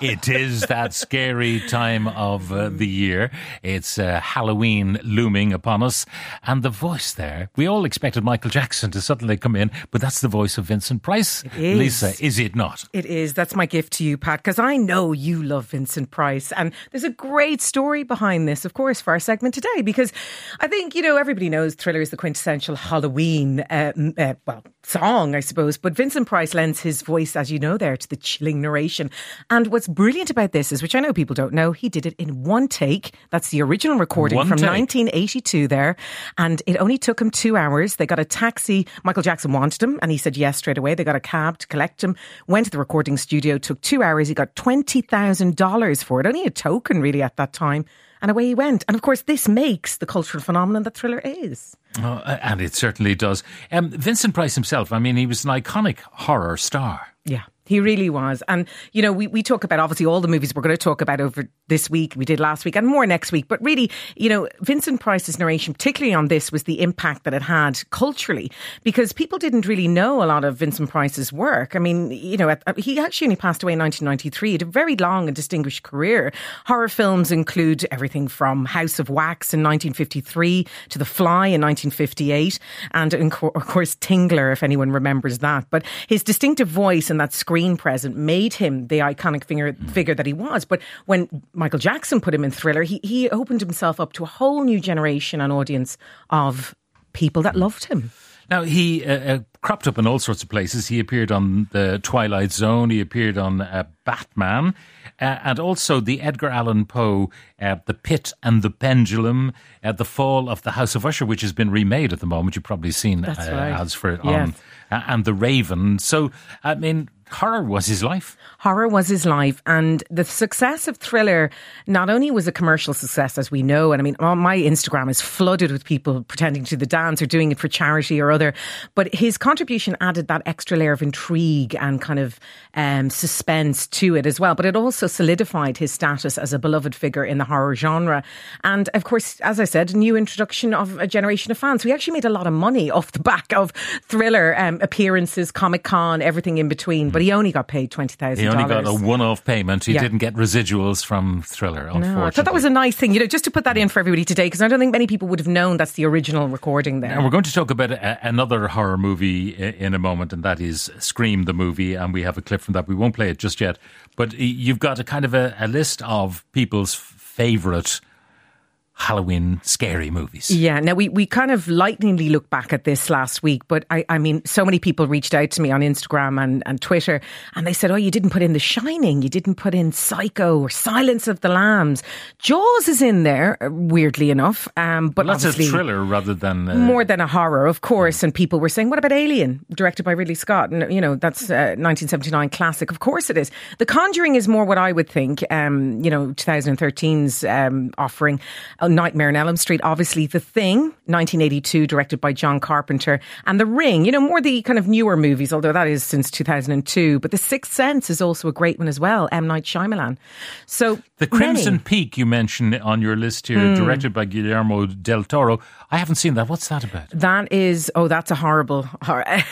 it is that scary time of uh, the year. It's uh, Halloween looming upon us. And the voice there, we all expected Michael Jackson to suddenly come in, but that's the voice of Vincent Price. is. Lisa, is it not? It is. That's my gift to you, Pat, because I know you love Vincent Price. And there's a great story behind this, of course, for our segment today, because I think, you know, everybody knows Thriller is the quintessential Halloween, uh, uh, well, song, I suppose. But Vincent Price lends his voice, as you know, there to the chilling narration. And what's brilliant about this is, which I know people don't know, he did it in one take. That's the original recording One from take. 1982 there. And it only took him two hours. They got a taxi. Michael Jackson wanted him and he said yes straight away. They got a cab to collect him, went to the recording studio, took two hours. He got $20,000 for it. Only a token really at that time. And away he went. And of course, this makes the cultural phenomenon that Thriller is. Oh, and it certainly does. Um, Vincent Price himself, I mean, he was an iconic horror star. Yeah, he really was. And, you know, we, we talk about obviously all the movies we're going to talk about over this week. We did last week and more next week. But really, you know, Vincent Price's narration, particularly on this, was the impact that it had culturally because people didn't really know a lot of Vincent Price's work. I mean, you know, at- uh, he actually only passed away in 1993. He had a very long and distinguished career. Horror films include everything from House of Wax in 1953 to The Fly in 1958 and of course Tingler, if anyone remembers that. But his distinctive voice and that screen present made him the iconic figure, figure that he was. But when Michael Jackson put him in Thriller, he, he opened himself up to a whole new generation and audience of people that loved him. Now, he uh, uh, cropped up in all sorts of places. He appeared on The Twilight Zone, he appeared on uh, Batman, uh, and also the Edgar Allan Poe, uh, The Pit and the Pendulum, uh, The Fall of the House of Usher, which has been remade at the moment. You've probably seen uh, right. ads for it Yes. on, uh, and The Raven. So, I mean, horror was his life. Horror was his life, and the success of Thriller not only was a commercial success, as we know, and I mean, my Instagram is flooded with people pretending to the dance or doing it for charity or other, but his contribution added that extra layer of intrigue and kind of um, suspense to it as well. But it also solidified his status as a beloved figure in the horror genre, and of course, as I said, new introduction of a generation of fans. We actually made a lot of money off the back of Thriller um, appearances, Comic Con, everything in between. But he only got paid twenty thousand. He only got a one-off payment. He Yeah. didn't get residuals from Thriller. Unfortunately, No, I thought that was a nice thing, you know, just to put that in for everybody today, because I don't think many people would have known that's the original recording there. And we're going to talk about a, another horror movie in a moment, and that is Scream the movie. And we have a clip from that. We won't play it just yet, but you've got a kind of a, a list of people's favourite Halloween scary movies. Yeah, now we, we kind of lightningly look back at this last week, but I, I mean, so many people reached out to me on Instagram and, and Twitter and they said, Oh, you didn't put in The Shining, you didn't put in Psycho or Silence of the Lambs. Jaws is in there, uh, weirdly enough. Um, but Well, that's a thriller rather than uh, more than a horror, of course. And people were saying, what about Alien, directed by Ridley Scott? And, you know, that's a 1979 classic. Of course it is. The Conjuring is more what I would think, um, you know, 2013's um, offering. Uh, Nightmare on Elm Street, obviously. The Thing, 1982, directed by John Carpenter. And The Ring, you know, more the kind of newer movies, although that is since 2002. But The Sixth Sense is also a great one as well, M. Night Shyamalan. So, The Crimson many. Peak you mentioned on your list here, hmm. directed by Guillermo del Toro. I haven't seen that. What's that about? That is, oh, that's a horrible. Horror.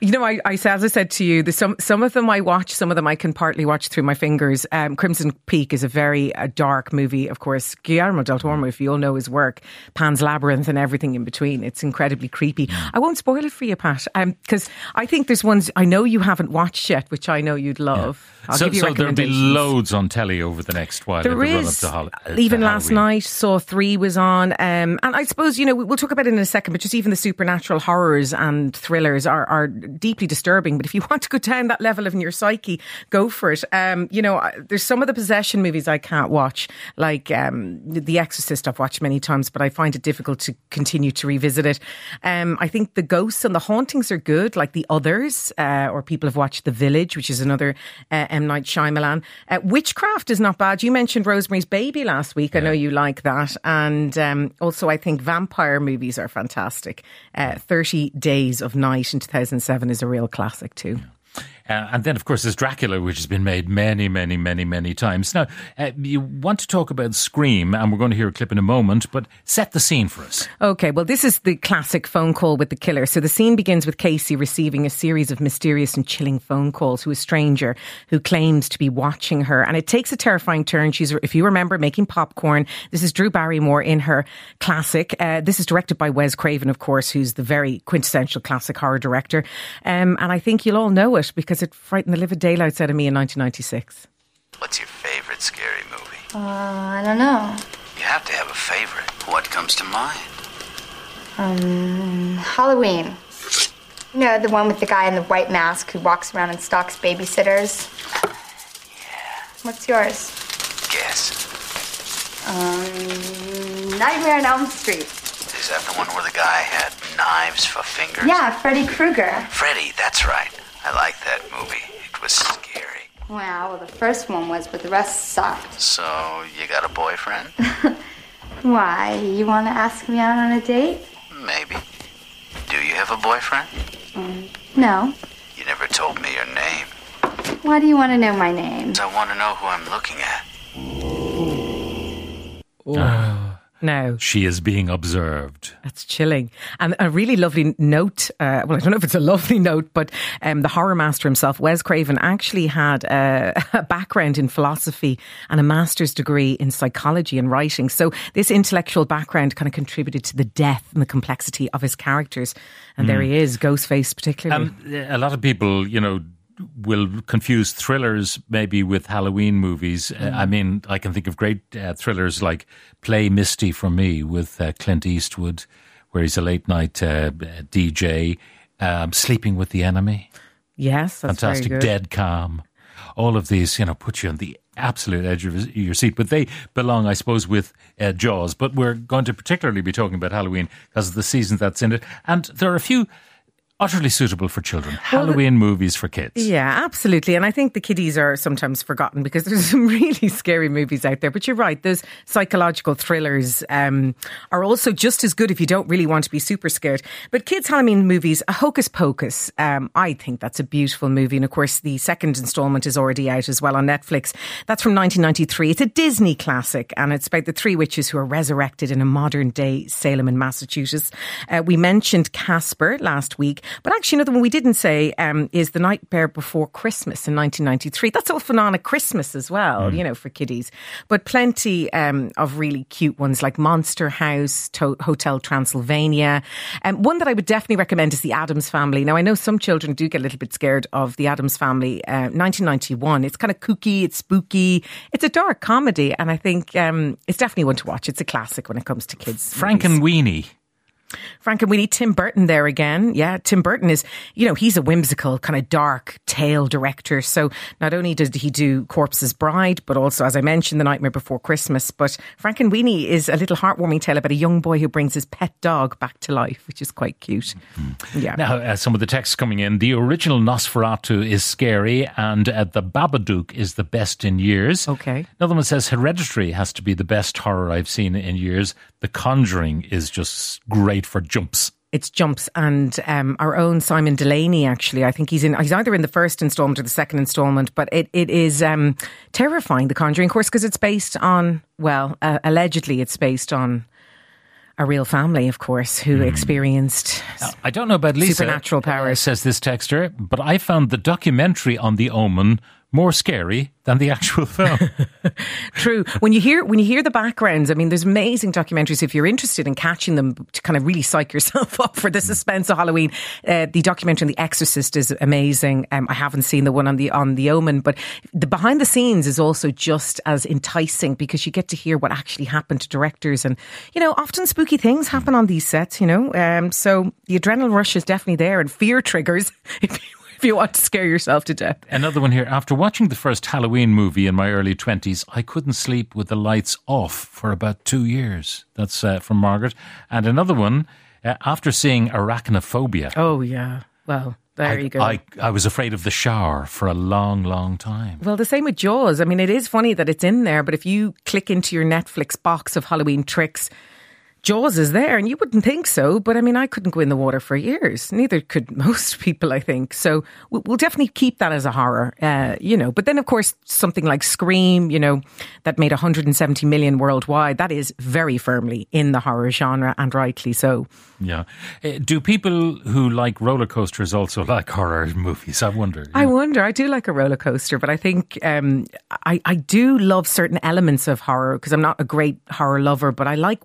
you know, I, I said, as I said to you, some some of them I watch, some of them I can partly watch through my fingers. Um, Crimson Peak is a very uh, dark movie, of course. Guillermo del Toro, if you all know his work, Pan's Labyrinth and everything in between. It's incredibly creepy. I won't spoil it for you, Pat, because I think there's ones I know you haven't watched yet, which I know you'd love. I'll so give you so there'll be loads on telly over the next while. There in the run up to Hol- uh, even last Halloween. night, Saw 3 was on. Um, and I suppose, you know, we'll talk about it in a second, but just even the supernatural horrors and thrillers are, are deeply disturbing. But if you want to go down that level of in your psyche, go for it. Um, you know, there's some of the possession movies I can't watch, like um, The Exorcist, I've watched many times, but I find it difficult to continue to revisit it. Um, I think the ghosts and the hauntings are good, like The Others, uh, or people have watched The Village, which is another uh, M. Night Shyamalan. Uh, Witchcraft is not bad. You mentioned Rosemary's Baby last week. I know you like that. And um, also, I think vampire movies are fantastic. Uh, 30 Days of Night in 2007 is a real classic too. Uh, and then, of course, there's Dracula, which has been made many, many, many, many times. Now, uh, you want to talk about Scream, and we're going to hear a clip in a moment, but set the scene for us. Okay, well, this is the classic phone call with the killer. So the scene begins with Casey receiving a series of mysterious and chilling phone calls to a stranger who claims to be watching her. And it takes a terrifying turn. She's, if you remember, making popcorn. This is Drew Barrymore in her classic. Uh, this is directed by Wes Craven, of course, who's the very quintessential classic horror director. Um, and I think you'll all know it because it frightened the living daylights out of me in 1996. What's your favorite scary movie? Uh, I don't know. You have to have a favorite. What comes to mind? Um, Halloween. You know, the one with the guy in the white mask who walks around and stalks babysitters? Yeah. What's yours? Guess. Um, Nightmare on Elm Street. Is that the one where the guy had knives for fingers? Yeah, Freddy Krueger. Freddy, that's right. I like that movie. It was scary. Wow, well, the first one was, but the rest sucked. So, you got a boyfriend? Why? You want to ask me out on a date? Maybe. Do you have a boyfriend? Mm, no. You never told me your name. Why do you want to know my name? I want to know who I'm looking at. Oh. Now, She is being observed. That's chilling. And a really lovely note. Uh, well, I don't know if it's a lovely note, but um, the horror master himself, Wes Craven, actually had a, a background in philosophy and a master's degree in psychology and writing. So this intellectual background kind of contributed to the depth and the complexity of his characters. And there he is, Ghostface particularly. Um, a lot of people, you know, will confuse thrillers maybe with Halloween movies. Uh, I mean, I can think of great uh, thrillers like Play Misty for Me with uh, Clint Eastwood, where he's a late night uh, DJ, um, Sleeping with the Enemy, yes, that's fantastic. Dead Calm. All of these, you know, put you on the absolute edge of your seat, but they belong, I suppose, with uh, Jaws. But we're going to particularly be talking about Halloween because of the season that's in it. And there are a few utterly suitable for children. Halloween movies for kids. Yeah, absolutely. And I think the kiddies are sometimes forgotten because there's some really scary movies out there. But you're right, those psychological thrillers um, are also just as good if you don't really want to be super scared. But kids' Halloween movies, a Hocus Pocus, um, I think that's a beautiful movie. And of course, the second installment is already out as well on Netflix. That's from 1993. It's a Disney classic and it's about the three witches who are resurrected in a modern day Salem in Massachusetts. Uh, we mentioned Casper last week. But actually, another one we didn't say um, is The Nightmare Before Christmas in 1993. That's often on at Christmas as well, you know, for kiddies. But plenty um, of really cute ones like Monster House, to- Hotel Transylvania. Um, one that I would definitely recommend is The Addams Family. Now, I know some children do get a little bit scared of The Addams Family. Uh, 1991. It's kind of kooky, it's spooky, it's a dark comedy, and I think um, it's definitely one to watch. It's a classic when it comes to kids. Frank movies. and Weenie. Frankenweenie, Tim Burton there again. Yeah, Tim Burton is, you know, he's a whimsical, kind of dark tale director. So not only did he do Corpse's Bride, but also, as I mentioned, The Nightmare Before Christmas. But Frankenweenie is a little heartwarming tale about a young boy who brings his pet dog back to life, which is quite cute. Yeah. Now, uh, some of the texts coming in. The original Nosferatu is scary, and uh, the Babadook is the best in years. Okay. Another one says Hereditary has to be the best horror I've seen in years. The Conjuring is just great for jumps. It's jumps and um, our own Simon Delaney. Actually, I think he's in. He's either in the first instalment or the second instalment. But it it is um, terrifying. The Conjuring, of course, because it's based on well, uh, allegedly, it's based on a real family, of course, who experienced. I don't know about Lisa. Supernatural powers. uh, says this texter, but I found the documentary on The Omen more scary than the actual film. True. When you hear when you hear the backgrounds, I mean, there's amazing documentaries. If you're interested in catching them to kind of really psych yourself up for the suspense of Halloween, uh, the documentary on The Exorcist is amazing. Um, I haven't seen the one on the on the Omen, but the behind the scenes is also just as enticing because you get to hear what actually happened to directors, and you know, often spooky things happen on these sets. You know, um, so the adrenaline rush is definitely there, and fear triggers if you if you want to scare yourself to death. Another one here. After watching the first Halloween movie in my early 20s, I couldn't sleep with the lights off for about two years. That's uh, from Margaret. And another one, uh, after seeing Arachnophobia, Oh yeah. Well, there I, you go. I, I was afraid of the shower for a long, long time. Well, the same with Jaws. I mean, it is funny that it's in there, but if you click into your Netflix box of Halloween tricks, Jaws is there, and you wouldn't think so, but I mean, I couldn't go in the water for years. Neither could most people, I think. So we- we'll definitely keep that as a horror, uh, you know. But then, of course, something like Scream, you know, that made 170 million worldwide, that is very firmly in the horror genre, and rightly so. Yeah. Uh, do people who like roller coasters also like horror movies? I wonder. I wonder. I do like a roller coaster, but I think um, I, I do love certain elements of horror because I'm not a great horror lover, but I like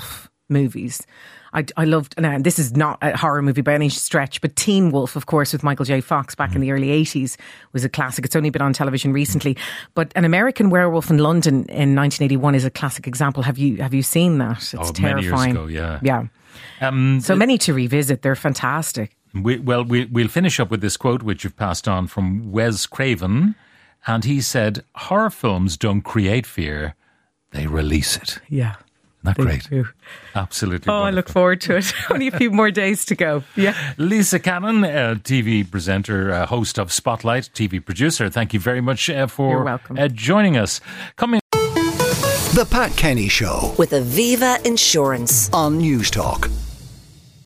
werewolf movies. I, I loved, and this is not a horror movie by any stretch, but Teen Wolf, of course, with Michael J. Fox back in the early 80s was a classic. It's only been on television recently. But An American Werewolf in London in 1981 is a classic example. Have you have you seen that? It's Oh, terrifying. ago, yeah. Yeah. Um, So many to revisit. They're fantastic. We, well, we, we'll finish up with this quote, which you've passed on from Wes Craven. And he said, Horror films don't create fear, they release it. Yeah. Not They great. do. Absolutely. Oh, I look forward to it. Only a few more days to go. Yeah. Lisa Cannon, uh, TV presenter, uh, host of Spotlight, TV producer. Thank you very much uh, for You're welcome. Uh, joining us. Coming The Pat Kenny Show With Aviva Insurance. on Newstalk.